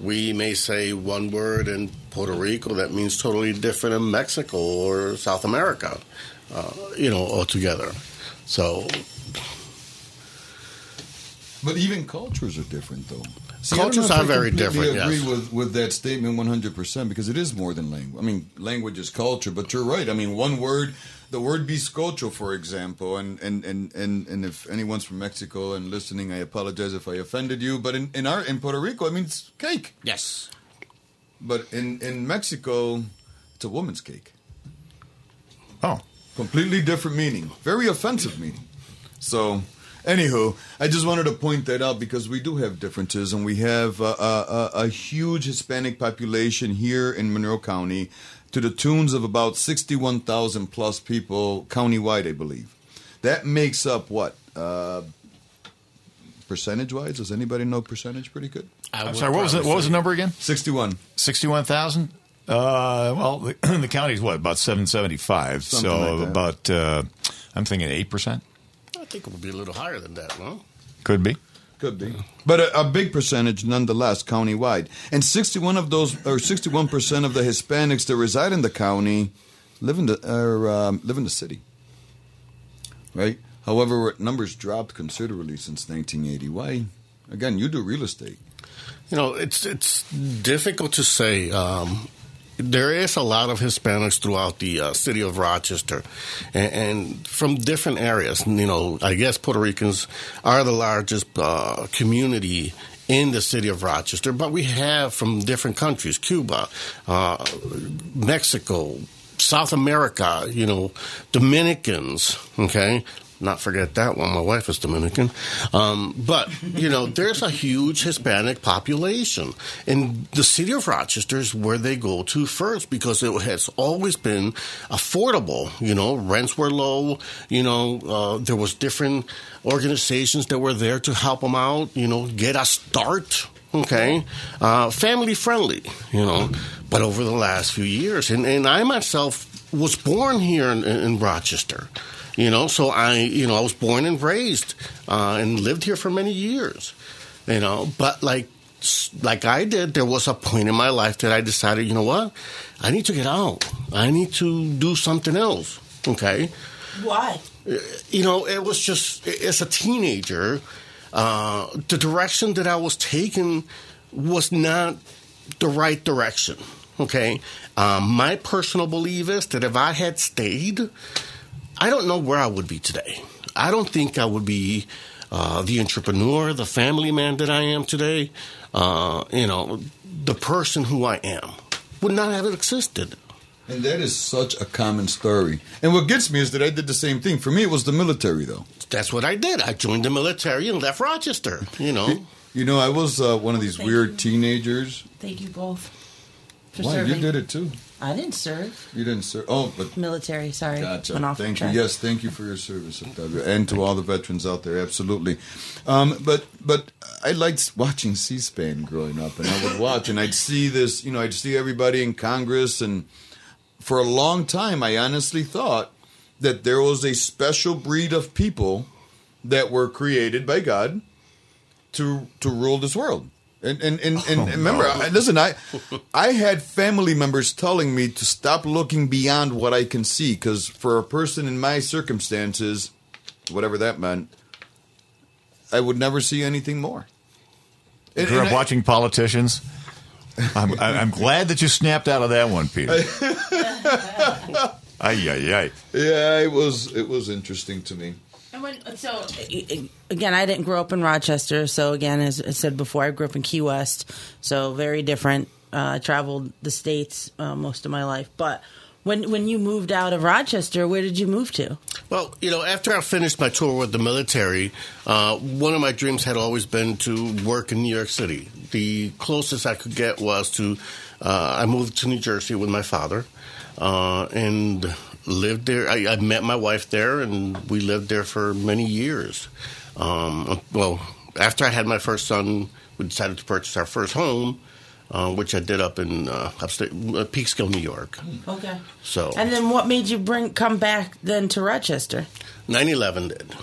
S5: We may say one word in Puerto Rico that means totally different in Mexico or South America, uh, you know, altogether. So
S1: But even cultures are different, though.
S5: Cultures
S1: I don't know
S5: are
S1: I
S5: very different,
S1: Agree
S5: yes.
S1: with with that statement one hundred percent because it is more than language. I mean, language is culture, but you're right. I mean, one word, the word bizcocho, for example, and and and and, and if anyone's from Mexico and listening, I apologize if I offended you. But in, in our in Puerto Rico, it means cake.
S5: yes,
S1: But in in Mexico, it's a woman's cake.
S3: Oh,
S1: Completely different meaning. Very offensive meaning. So, anywho, I just wanted to point that out because we do have differences, and we have uh, a, a, a huge Hispanic population here in Monroe County, to the tunes of about sixty-one thousand plus people countywide, I believe. That makes up what uh, percentage-wise? Does anybody know percentage? Pretty good.
S5: I
S3: I'm sorry. What was the, what was the number again?
S1: Sixty-one.
S3: Sixty-one thousand. Uh, well, the, the county's what about seven seventy-five.
S1: Something
S3: So
S1: like that.
S3: about uh, I'm thinking eight percent
S5: I think it would be a little higher than that, no?
S3: could be.
S1: Could be, but a, a big percentage nonetheless, countywide. And sixty-one of those, or sixty-one percent of the Hispanics that reside in the county, live in the or um, live in the city. Right. However, numbers dropped considerably since 1980. Why? Again, you do real estate.
S5: You know, it's it's difficult to say. Um, there is a lot of Hispanics throughout the uh, city of Rochester, and, and from different areas. You know, I guess Puerto Ricans are the largest uh, community in the city of Rochester, but we have from different countries: Cuba, uh, Mexico, South America. You know, Dominicans. Okay. Not forget that one. My wife is Dominican. Um, but, you know, there's a huge Hispanic population. And the city of Rochester is where they go to first because it has always been affordable. You know, rents were low. You know, uh, there was different organizations that were there to help them out, you know, get a start. Okay. Uh, family friendly, you know. But over the last few years, and, and I myself was born here in, in Rochester. You know, so I, you know, I was born and raised uh, and lived here for many years. You know, but like, like I did, there was a point in my life that I decided, you know what, I need to get out. I need to do something else. Okay,
S2: Why?
S5: you know, it was just as a teenager, uh, the direction that I was taking was not the right direction. Okay, um, my personal belief is that if I had stayed, I don't know where I would be today. I don't think I would be uh, the entrepreneur, the family man that I am today. Uh, you know, the person who I am would not have existed.
S1: And that is such a common story. And what gets me is that I did the same thing. For me, it was the military, though.
S5: That's what I did. I joined the military and left Rochester. You know.
S1: You know, I was uh, one of these
S2: Thank
S1: weird
S2: you.
S1: teenagers.
S2: Thank you both for
S1: Why?
S2: serving.
S1: You did it too.
S2: I didn't serve.
S1: You didn't serve. Oh, but
S2: Military, sorry.
S1: Gotcha.
S2: Went off
S1: Thank you. Yes, thank you for your service, Octavio, and to all the veterans out there. Absolutely. Um, but but I liked watching C-SPAN growing up, and I would watch, and I'd see this. You know, I'd see everybody in Congress, and for a long time, I honestly thought that there was a special breed of people that were created by God to to rule this world. And and and, and, oh, and remember, I, listen, I I had family members telling me to stop looking beyond what I can see because for a person in my circumstances, whatever that meant, I would never see anything more.
S3: You
S1: And-
S3: grew up
S1: I-
S3: watching politicians. I'm, I'm glad that you snapped out of that one, Peter. ay, ay, ay.
S1: Yeah, it was it was interesting to me.
S2: And so again, I didn't grow up in Rochester. So again, as I said before, I grew up in Key West. So very different. Uh, I traveled the states uh, most of my life. But when when you moved out of Rochester, where did you move to?
S5: Well, you know, after I finished my tour with the military, uh, one of my dreams had always been to work in New York City. The closest I could get was to, uh, I moved to New Jersey with my father uh, and lived there. I, I met my wife there, and we lived there for many years. Um, well, after I had my first son, we decided to purchase our first home. Uh, which I did up in uh, upstate uh, Peekskill, New York.
S2: Okay.
S5: So
S2: And then what made you bring come back then to Rochester?
S5: 9/11 did.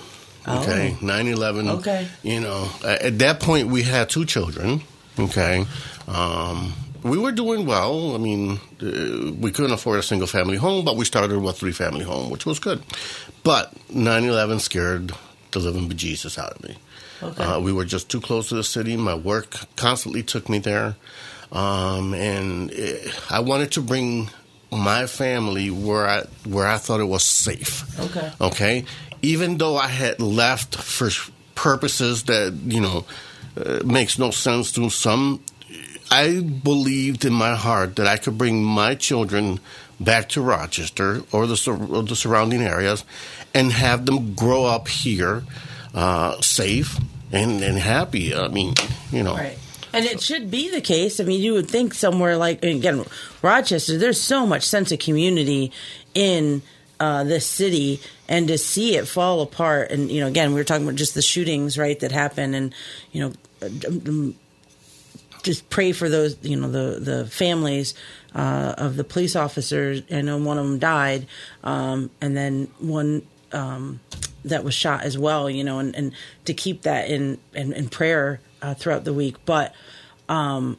S2: Oh.
S5: Okay, 9/11.
S2: Okay.
S5: You know, at at that point we had two children. Okay, um, we were doing well. I mean, uh, we couldn't afford a single family home, but we started with a three family home, which was good. But 9/11 scared the living bejesus out of me.
S2: Okay.
S5: Uh, we were just too close to the city. My work constantly took me there, um, and eh, I wanted to bring my family where I where I thought it was safe.
S2: Okay.
S5: Okay, even though I had left for purposes that you know uh, makes no sense to some, I believed in my heart that I could bring my children back to Rochester or the or the surrounding areas, and have them grow up here, uh, safe and and happy. I mean, you know.
S2: Right. And it should be the case. I mean, you would think somewhere like again, Rochester. There's so much sense of community in uh, this city, and to see it fall apart. And you know, again, we were talking about just the shootings, right, that happened, and you know, just pray for those, you know, the the families uh, of the police officers. Know one of them died, um, and then one um, that was shot as well. You know, and, and to keep that in in, in prayer uh, throughout the week. But um,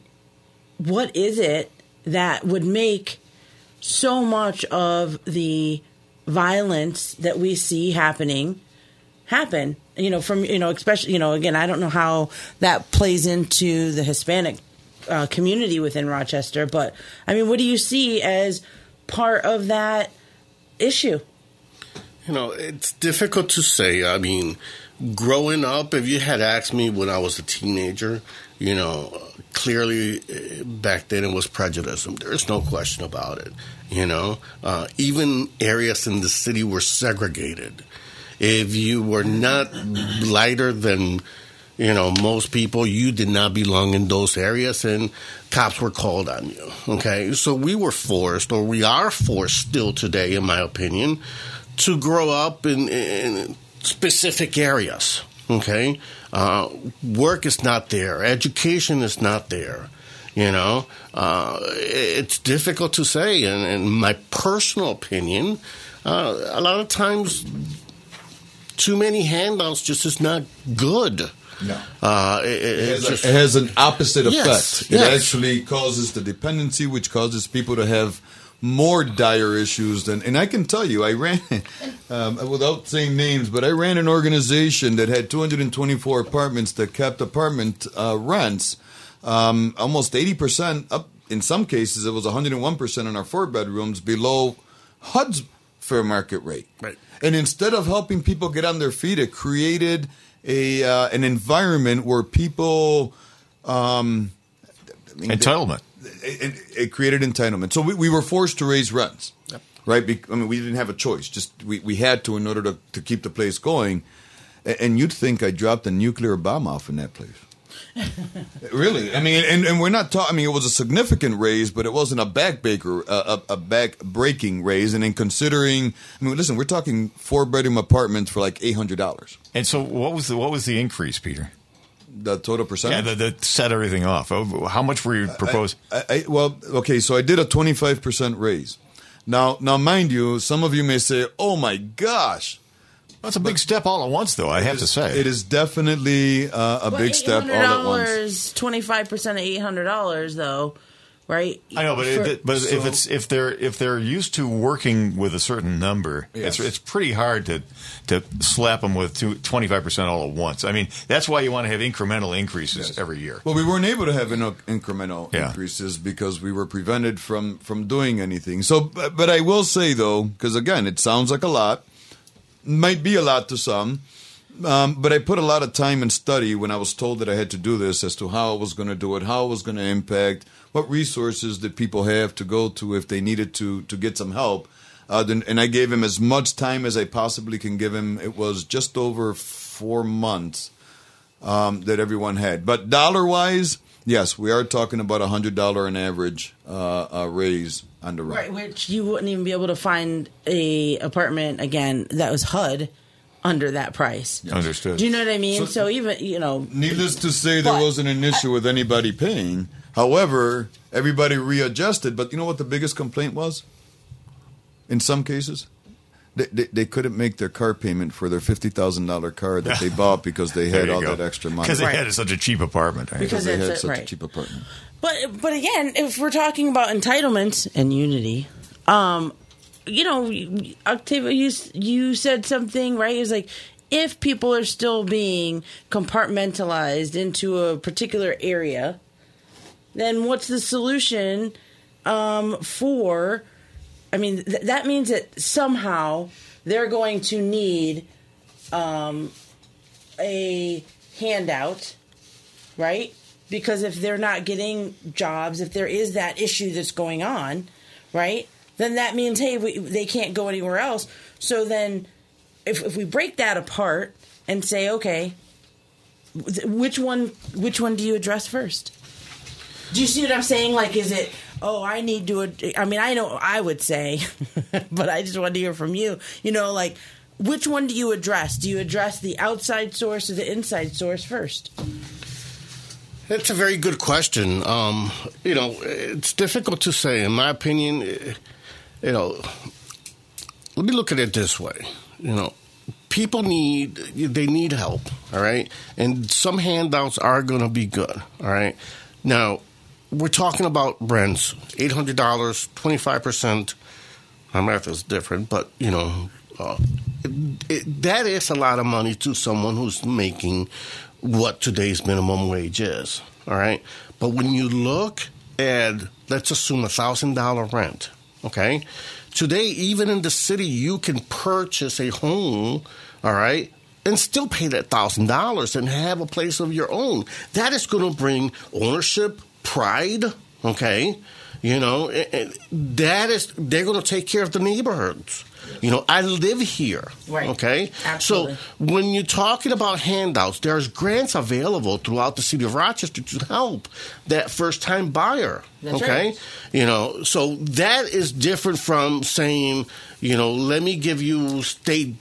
S2: what is it that would make so much of the violence that we see happening happen you know from you know especially you know again i don't know how that plays into the hispanic uh, community within rochester but i mean what do you see as part of that issue
S5: You know, it's difficult to say. I mean, growing up, if you had asked me when I was a teenager, you know, clearly eh, back then it was prejudice. There's no question about it. You know, uh, even areas in the city were segregated. If you were not lighter than, you know, most people, you did not belong in those areas, and cops were called on you. Okay, so we were forced, or we are forced still today, in my opinion, to grow up in, in specific areas. Okay, uh, work is not there, education is not there. You know, uh, it's difficult to say, and in my personal opinion, uh, a lot of times, too many handouts just is not good.
S1: No.
S5: Uh, it, it-
S1: has,
S5: just,
S1: a, it has an opposite
S5: Yes,
S1: effect. It
S5: yes.
S1: actually causes the dependency, which causes people to have more dire issues than. And I can tell you, I ran um, without saying names, but I ran an organization that had 224 apartments that kept apartment uh, rents um, almost 80 percent up. In some cases, it was 101 percent in our four bedrooms below HUD's fair market rate.
S5: Right.
S1: And instead of helping people get on their feet, it created a uh, an environment where people. Um, I mean,
S3: Entitlement.
S1: It, it, it created entitlement. So we, we were forced to raise rents, right? Be, I mean, we didn't have a choice. Just we, we had to in order to, to keep the place going. A- And you'd think I dropped a nuclear bomb off in that place. really, I mean, and, and we're not talking. I mean, it was a significant raise, but it wasn't a back baker, uh, a, a, a back breaking raise. And in considering, I mean, listen, we're talking four bedroom apartments for like eight hundred dollars.
S3: And so, what was the what was the increase, Peter?
S1: The total
S3: Yeah,
S1: percentage.
S3: that, that set everything off. Oh, How much were you proposing?
S1: I, I, well, okay, so I did a 25% raise. Now, now, mind you, some of you may say, "Oh my gosh,
S3: That's a big step all at once, though. I have to say,
S1: it is definitely uh, a
S2: But
S1: big step all at once."
S2: $800, 25% of $800, though, right?
S3: I know, but
S2: For-
S3: it, but if it's if they're if they're used to working with a certain number,
S1: Yes.
S3: it's it's pretty hard to to slap them with twenty five percent all at once. I mean, that's why you want to have incremental increases every year.
S1: Well, we weren't able to have in- incremental
S3: Yeah.
S1: increases because we were prevented from from doing anything. So, but, but I will say though, because again, it sounds like a lot, might be a lot to some. Um, but I put a lot of time and study when I was told that I had to do this as to how I was going to do it, how it was going to impact, what resources did people have to go to if they needed to to get some help. Uh, then, and I gave him as much time as I possibly can give him. It was just over four months um, that everyone had. But dollar wise, yes, we are talking about a hundred dollar an average uh, uh, raise on the
S2: Right,
S1: rent.
S2: which you wouldn't even be able to find a apartment again that was HUD under that price.
S3: Understood.
S2: Do you know what I mean?
S1: So-
S2: So, even you know,
S1: Needless to say, there wasn't an issue with anybody paying. However, everybody readjusted. But you know what the biggest complaint was? In some cases, they, they, they couldn't make their car payment for their fifty thousand dollar car that they bought because they had all
S3: go.
S1: that extra money.
S3: because they
S2: Right.
S3: had such a cheap apartment. right?
S2: Because
S1: they had
S2: it,
S1: such a cheap apartment.
S2: But but again, if we're talking about entitlements and unity, um, you know, Octavia, you you said something right. It was like if people are still being compartmentalized into a particular area, then what's the solution um, for? I mean, th- that means that somehow they're going to need um, a handout right? Because if they're not getting jobs, if there is that issue that's going on, right? Then that means hey, we, they can't go anywhere else. So then, if if we break that apart and say, okay, which one which one do you address first? Do you see what I'm saying? Like, is it? Oh, I need to. I mean, I know I would say, but I just want to hear from you. You know, like, which one do you address? Do you address the outside source or the inside source first?
S5: It's a very good question. Um, you know, it's difficult to say. In my opinion, eh, you know, let me look at it this way. You know, people need they need help. All right, and some handouts are going to be good. All right. Now, we're talking about rents: eight hundred dollars, twenty five percent. My math is different, but you know, uh, it, it, that is a lot of money to someone who's making what today's minimum wage is. All right, but when you look at, let's assume a thousand dollar rent. Okay, today even in the city you can purchase a home. All right. And still pay that thousand dollars and have a place of your own. That is going to bring ownership, pride. Okay, you know, it- it- that is, they're going to take care of the neighborhoods. You know, I live here.
S2: Right.
S5: Okay.
S2: Absolutely.
S5: So when you're talking about handouts, there's grants available throughout the city of Rochester to help that first time buyer.
S2: That's
S5: okay.
S2: right.
S5: You know, so that is different from saying, you know, let me give you state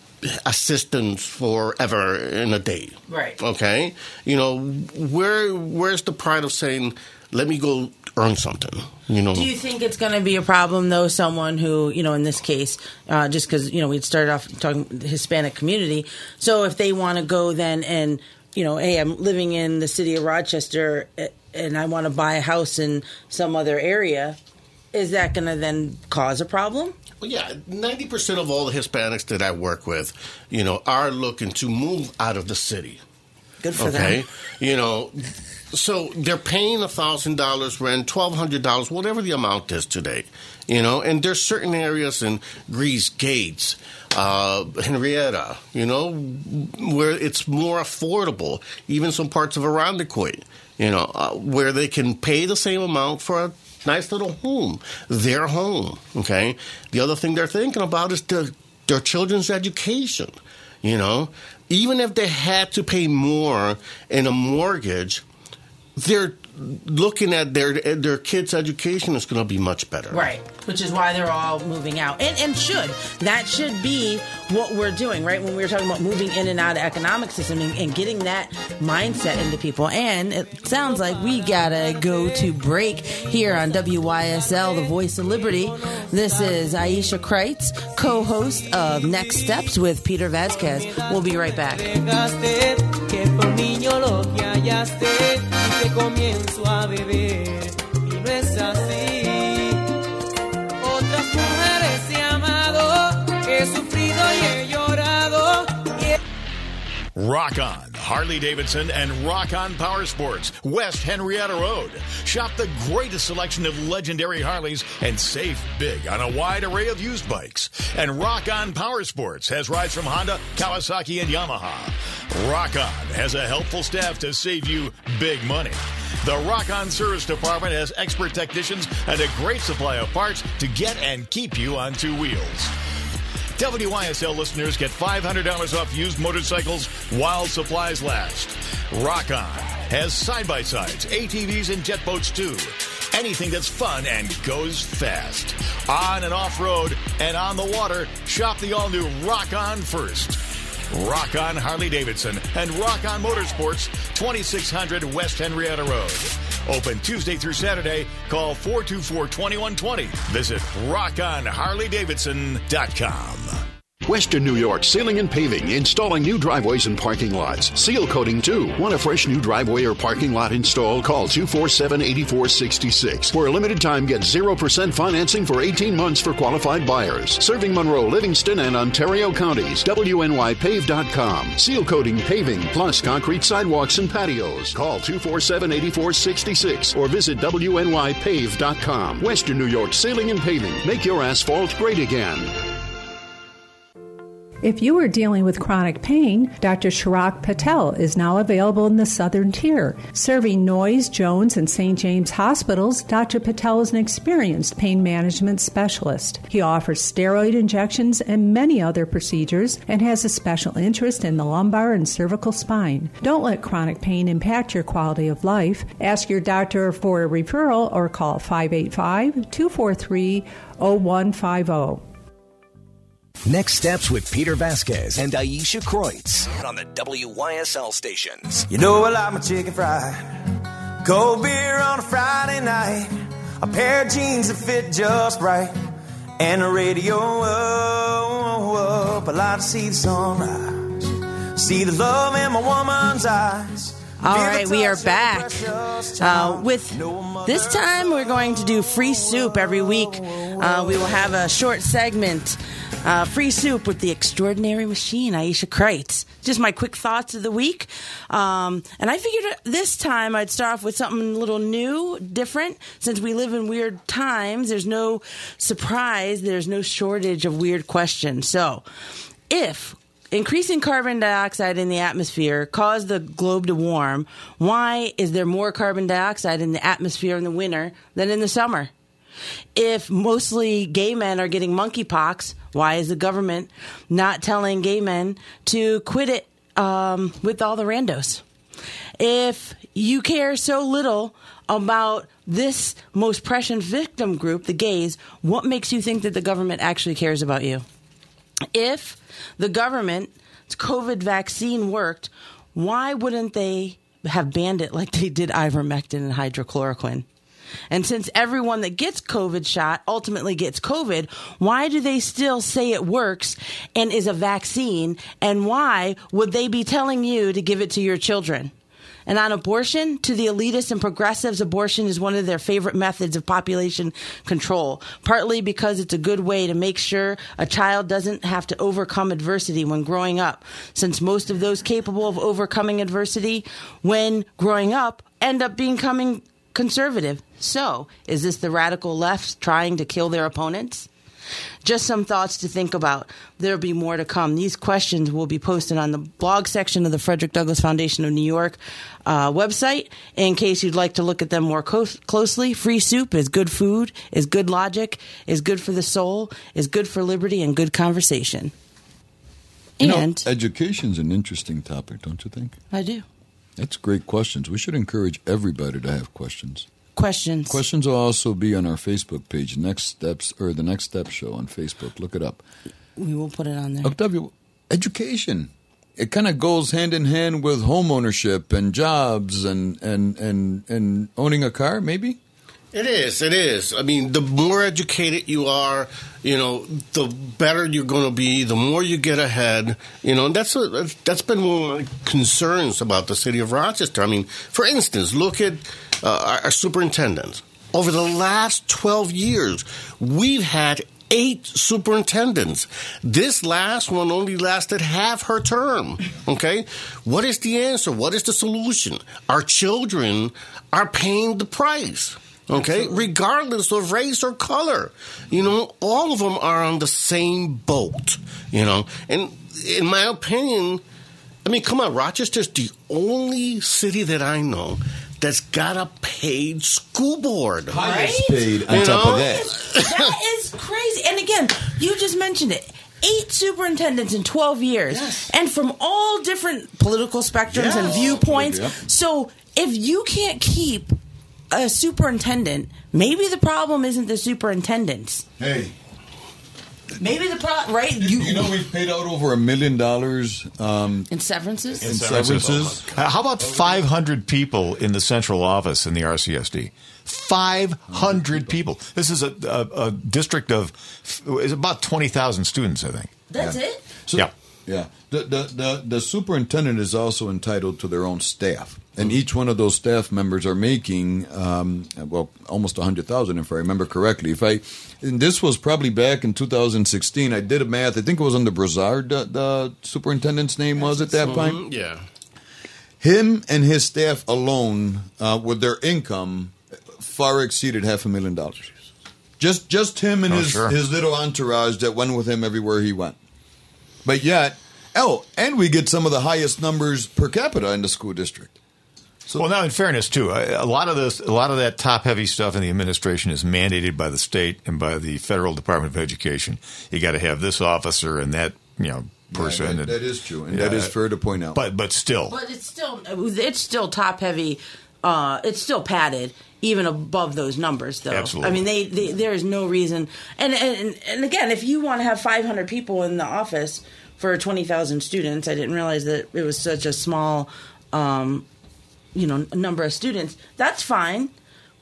S5: assistance forever in a day.
S2: Right.
S5: Okay. You know, where where's the pride of saying, let me go earn something? You know.
S2: Do you think it's going to be a problem though? Someone who, you know, in this case, uh, just because you know we'd started off talking the Hispanic community, so if they want to go then and you know, hey, I'm living in the city of Rochester and I want to buy a house in some other area, is that going to then cause a problem?
S5: Well, yeah, ninety percent of all the Hispanics that I work with, you know, are looking to move out of the city.
S2: Good for
S5: okay,
S2: them.
S5: you know, so they're paying a thousand dollars rent, twelve hundred dollars, whatever the amount is today. You know, and there's certain areas in Greece Gates, uh, Henrietta, you know, where it's more affordable. Even some parts of Irondequoit, you know, uh, where they can pay the same amount for a nice little home, their home. Okay. The other thing they're thinking about is their their children's education. You know, even if they had to pay more in a mortgage, they're looking at their their kids' education is going to be much better.
S2: Right, which is why they're all moving out, and and should that should be what we're doing, right? When we were talking about moving in and out of economic system and, and getting that mindset into people, and it sounds like we gotta go to break here on WYSL, the Voice of Liberty. This is Aisha Kreitz, co-host of Next Steps with Peter Vasquez. We'll be right back.
S9: A y no es así. Otras mujeres he amado, he sufrido y he llorado y
S3: Rock on Harley Davidson and Rock on Power Sports, West Henrietta Road. Shop the greatest selection of legendary Harleys and save big on a wide array of used bikes. And Rock on Power Sports has rides from Honda, Kawasaki, and Yamaha. Rock on has a helpful staff to save you big money. The Rock On Service Department has expert technicians and a great supply of parts to get and keep you on two wheels. WYSL listeners get $500 off used motorcycles while supplies last. Rock On has side by sides, ATVs, and jet boats too. Anything that's fun and goes fast. On and off road and on the water, shop the all new Rock On first. Rock On Harley Davidson and Rock On Motorsports, 2600 West Henrietta Road. Open Tuesday through Saturday. Call 424 2120. Visit rockonharleydavidson.com.
S6: Western New York Sealing and Paving, installing new driveways and parking lots. Seal coating too. Want a fresh new driveway or parking lot installed? Call 247 8466. For a limited time, get 0% financing for 18 months for qualified buyers. Serving Monroe, Livingston, and Ontario counties. WNYPave.com. Seal coating, paving, plus concrete sidewalks and patios. Call 247 8466 or visit WNYPave.com. Western New York Sealing and Paving. Make your asphalt great again.
S10: If you are dealing with chronic pain, Dr. Chirag Patel is now available in the Southern Tier. Serving Noyes, Jones, and St. James hospitals, Dr. Patel is an experienced pain management specialist. He offers steroid injections and many other procedures and has a special interest in the lumbar and cervical spine. Don't let chronic pain impact your quality of life. Ask your doctor for a referral or call 585 243 0150.
S8: Next steps with Peter Vasquez and Aisha Kreutz on the WYSL stations.
S9: You know I like my chicken fried. Cold beer on a Friday night. A pair of jeans that fit just right. And a radio up. I like to see the sunrise. See the love in my woman's eyes.
S2: All right, we are back uh, with this time. We're going to do free soup every week. Uh, we will have a short segment, uh, free soup with the extraordinary machine, Aisha Kreitz. Just my quick thoughts of the week, um, and I figured this time I'd start off with something a little new, different. Since we live in weird times, there's no surprise. There's no shortage of weird questions. So, if Increasing carbon dioxide in the atmosphere caused the globe to warm. Why is there more carbon dioxide in the atmosphere in the winter than in the summer? If mostly gay men are getting monkeypox, why is the government not telling gay men to quit it um, with all the randos? If you care so little about this most precious victim group, the gays, what makes you think that the government actually cares about you? if the government's COVID vaccine worked, why wouldn't they have banned it like they did ivermectin and hydrochloroquine? And since everyone that gets COVID shot ultimately gets COVID, why do they still say it works and is a vaccine? And why would they be telling you to give it to your children? And on abortion, to the elitists and progressives, abortion is one of their favorite methods of population control, partly because it's a good way to make sure a child doesn't have to overcome adversity when growing up, since most of those capable of overcoming adversity when growing up end up becoming conservative. So, is this the radical left trying to kill their opponents? Just some thoughts to think about. There'll be more to come. These questions will be posted on the blog section of the Frederick Douglass Foundation of New York uh, website. In case you'd like to look at them more co- closely, free soup is good food, is good logic, is good for the soul, is good for liberty, and good conversation.
S1: You know,
S2: And
S1: education's an interesting topic, don't you think?
S2: I do.
S1: That's great questions. We should encourage everybody to have questions.
S2: Questions.
S1: Questions will also be on our Facebook page, Next Steps or the Next Step Show on Facebook. Look it up.
S2: We will put it on there.
S1: Octavio, education. It kind of goes hand in hand with home ownership and jobs and, and, and, and owning a car, maybe?
S5: It is. It is. I mean, the more educated you are, you know, the better you're going to be. The more you get ahead, you know, and that's a, that's been one of my concerns about the city of Rochester. I mean, for instance, look at uh, our, our superintendent. Over the last twelve years, we've had eight superintendents. This last one only lasted half her term. Okay? What is the answer? What is the solution? Our children are paying the price. Okay? Regardless of race or color. You know, all of them are on the same boat. You know? And in my opinion, I mean, come on, Rochester's the only city that I know that's got a paid school board.
S1: Highest paid on
S5: You
S1: top
S5: know?
S1: of that.
S2: that is crazy. And again, you just mentioned it. Eight superintendents in 12 years. And from all different political spectrums and viewpoints.
S1: Yep.
S2: So if you can't keep a superintendent, maybe the problem isn't the superintendents.
S1: Hey,
S2: Maybe the problem, right? You,
S1: you know we've paid out over a million dollars um,
S2: in severances?
S1: in severances.
S3: Uh, How about 500 people in the central office in the RCSD? 500 people. This is a, a, a district of is about 20,000 students, I think.
S2: That's it?
S1: So,
S3: Yeah.
S1: Yeah. The, the, the, the superintendent is also entitled to their own staff. And each one of those staff members are making, um, well, almost 100000 if I remember correctly. If I, and this was probably back in 2016. I did a math. I think it was under Brizard, the, the superintendent's name was at that time.
S5: Mhm, Yeah.
S1: Him and his staff alone, uh, with their income, far exceeded half a million dollars. Just just him and
S3: Oh,
S1: his
S3: sure.
S1: his little entourage that went with him everywhere he went. But yet, oh, and we get some of the highest numbers per capita in the school district.
S3: So well, now in fairness too, a a lot of this, a lot of that top-heavy stuff in the administration is mandated by the state and by the federal Department of Education. You got to have this officer and that, you know, person.
S1: Yeah, that-
S3: and-
S1: that is true, and that is fair to point out.
S3: But but still,
S2: But it's still it's still top heavy. Uh, it's still padded even above those numbers, though.
S3: Absolutely.
S2: I mean, they, they there is no reason. And and and again, if you want to have 500 people in the office for 20,000 students, I didn't realize that it was such a small, um, you know, number of students. That's fine,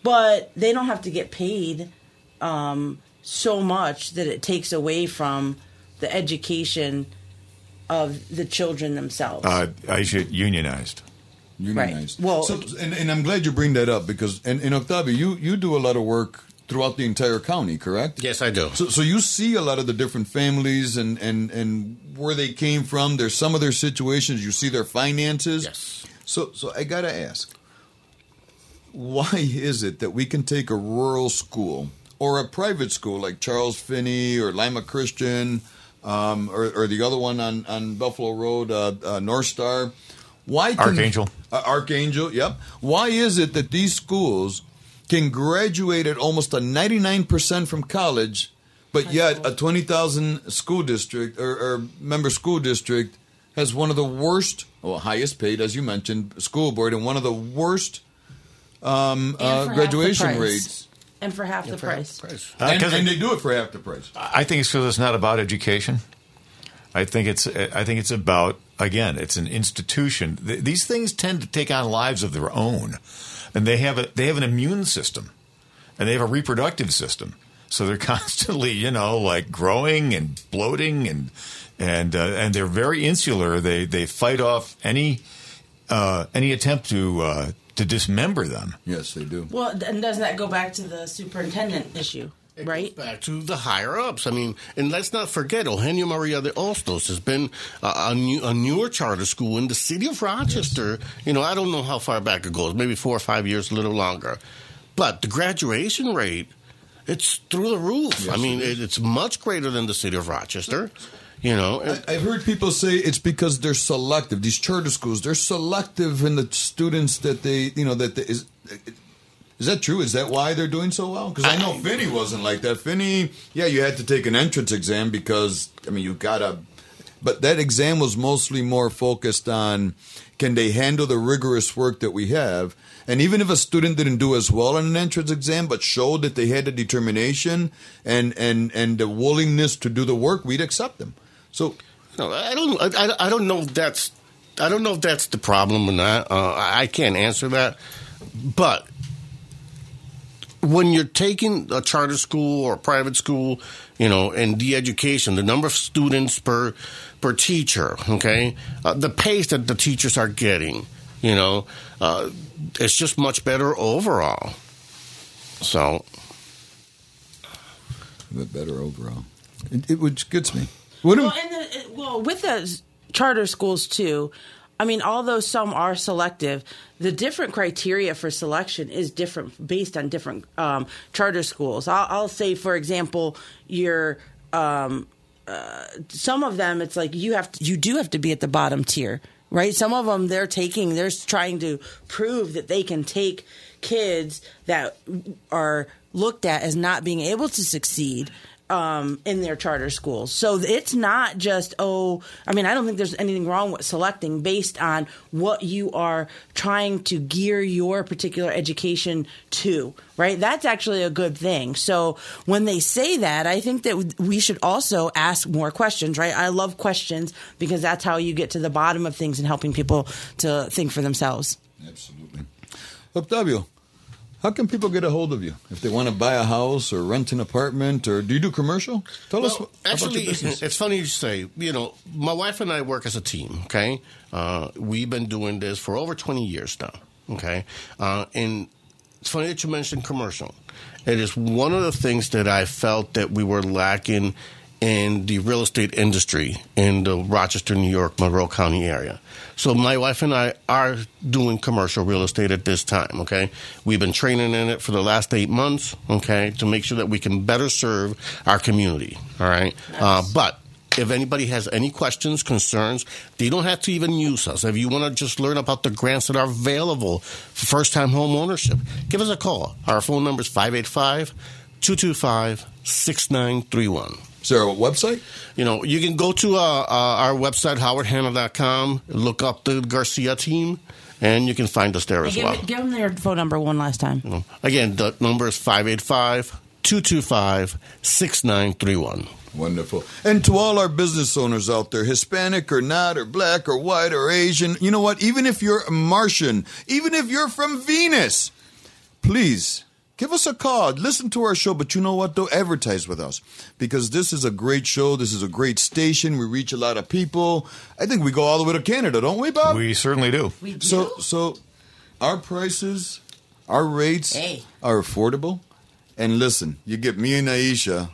S2: but they don't have to get paid um, so much that it takes away from the education of the children themselves.
S3: uh, I should unionized.
S1: Unionized.
S2: Right. Well-
S1: so, and, and I'm glad you bring that up because, and, and Octavio, you, you do a lot of work throughout the entire county, correct?
S5: Yes, I do.
S1: So, so you see a lot of the different families and, and, and where they came from. There's some of their situations. You see their finances.
S5: Yes.
S1: So, so I gotta ask, why is it that we can take a rural school or a private school like Charles Finney or Lima Christian, um, or, or the other one on, on Buffalo Road, uh, uh, North Star? Why can,
S3: Archangel.
S1: Uh, Archangel, yep. Why is it that these schools can graduate at almost a 99% from college, but yet a 20,000 school district or, or member school district has one of the worst, well, highest paid, as you mentioned, school board, and one of the worst um,
S2: And for
S1: uh,
S2: half the
S1: graduation
S2: price.
S1: rates.
S2: and for half the price.
S3: Uh,
S1: and,
S3: 'cause
S1: and they do it for half the price.
S3: I think it's because it's not about education. I think it's I think it's about again, it's an institution. Th- These things tend to take on lives of their own, and they have a they have an immune system, and they have a reproductive system. So they're constantly, you know, like growing and bloating, and and uh, and they're very insular. They they fight off any uh, any attempt to uh, to dismember them.
S1: Yes, they do.
S2: Well, and doesn't that go back to the superintendent issue, right?
S5: back to the higher ups. I mean, and let's not forget, Eugenio Maria de Hostos has been a, a, new, a newer charter school in the city of Rochester. You know, I don't know how far back it goes, maybe four or five years, a little longer. But the graduation rate, it's through the roof. I mean, it, it's much greater than the city of Rochester. You know,
S1: I, I've heard people say it's because they're selective. These charter schools, they're selective in the students that they, you know, that they, is. Is that true? Is that why they're doing so well? Because I know Finney wasn't like that. Finney, yeah, you had to take an entrance exam because I mean you gotta, but that exam was mostly more focused on can they handle the rigorous work that we have. And even if a student didn't do as well on an entrance exam, but showed that they had the determination and and and the willingness to do the work, we'd accept them. So
S5: No, I don't. I, I don't know if that's. I don't know if that's the problem or not. Uh, I I can't answer that. But when you're taking a charter school or a private school, you know, and the education, the number of students per per teacher, okay, uh, the pace that the teachers are getting, you know, uh, it's just much better overall. So
S1: a bit better overall. It, it which gets me. What do
S2: well, and the, well, with the charter schools too. I mean, although some are selective, the different criteria for selection is different based on different um, charter schools. I'll, I'll say, for example, your um, uh, some of them, it's like you have to, you do have to be at the bottom tier, right? Some of them they're taking, they're trying to prove that they can take kids that are looked at as not being able to succeed um, in their charter schools. So it's not just, oh, I mean, I don't think there's anything wrong with selecting based on what you are trying to gear your particular education to, right? That's actually a good thing. So when they say that, I think that we should also ask more questions, right? I love questions because that's how you get to the bottom of things and helping people to think for themselves.
S1: Absolutely. Octavio, how can people get a hold of you if they want to buy a house or rent an apartment or do you do commercial? Tell us
S5: Well,
S1: what, about
S5: actually,
S1: your business.
S5: it's funny you say. You know, my wife and I work as a team. Okay, uh, we've been doing this for over twenty years now. Okay, uh, and it's funny that you mentioned commercial. It is one of the things that I felt that we were lacking in the real estate industry in the Rochester, New York, Monroe County area. So my wife and I are doing commercial real estate at this time. Okay, we've been training in it for the last eight months. Okay, to make sure that we can better serve our community. All right, uh, but. If anybody has any questions, concerns, they don't have to even use us. If you want to just learn about the grants that are available for first time home ownership, give us a call. Our phone number is 585 225 6931.
S1: Is there a website?
S5: You know, you can go to uh, uh, our website, howardhanna.com, look up the Garcia team, and you can find us there as
S2: give,
S5: well.
S2: give them their phone number one last time.
S5: Again, the number is 585 225 6931.
S1: Wonderful. And to all our business owners out there, Hispanic or not, or black or white or Asian, you know what? Even if you're a Martian, even if you're from Venus, please give us a call. Listen to our show, but you know what? Though advertise with us because this is a great show. This is a great station. We reach a lot of people. I think we go all the way to Canada, don't we, Bob?
S3: We certainly do.
S2: We do.
S1: So, so our prices, our rates
S2: Hey.
S1: are affordable. And listen, you get me and Aisha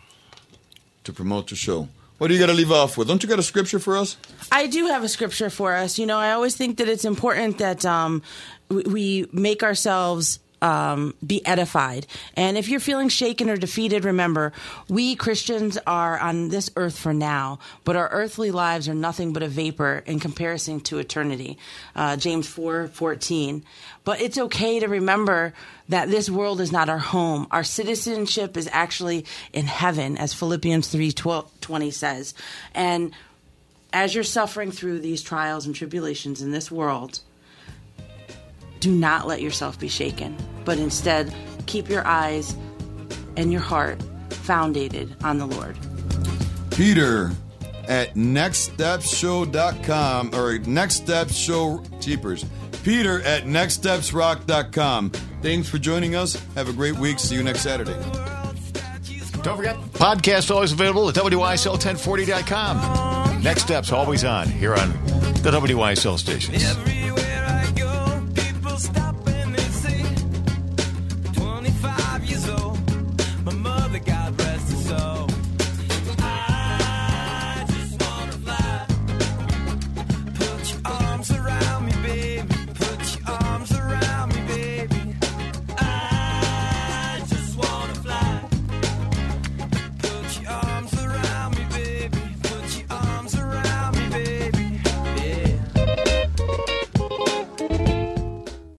S1: to promote the show. What do you got to leave off with? Don't you got a scripture for us?
S2: I do have a scripture for us. You know, I always think that it's important that um, we, we make ourselves um, be edified. And if you're feeling shaken or defeated, remember, we Christians are on this earth for now, but our earthly lives are nothing but a vapor in comparison to eternity. Uh, James 4 14. But it's okay to remember that this world is not our home. Our citizenship is actually in heaven, as Philippians 3 20 says. And as you're suffering through these trials and tribulations in this world, do not let yourself be shaken, but instead keep your eyes and your heart founded on the Lord.
S1: Peter at nextstepshow.com or Next Steps Show Cheapers. Peter at nextstepsrock.com. Thanks for joining us. Have a great week. See you next Saturday.
S3: Don't forget, podcast always available at WYSL1040.com. Next steps always on here on the WYSL stations.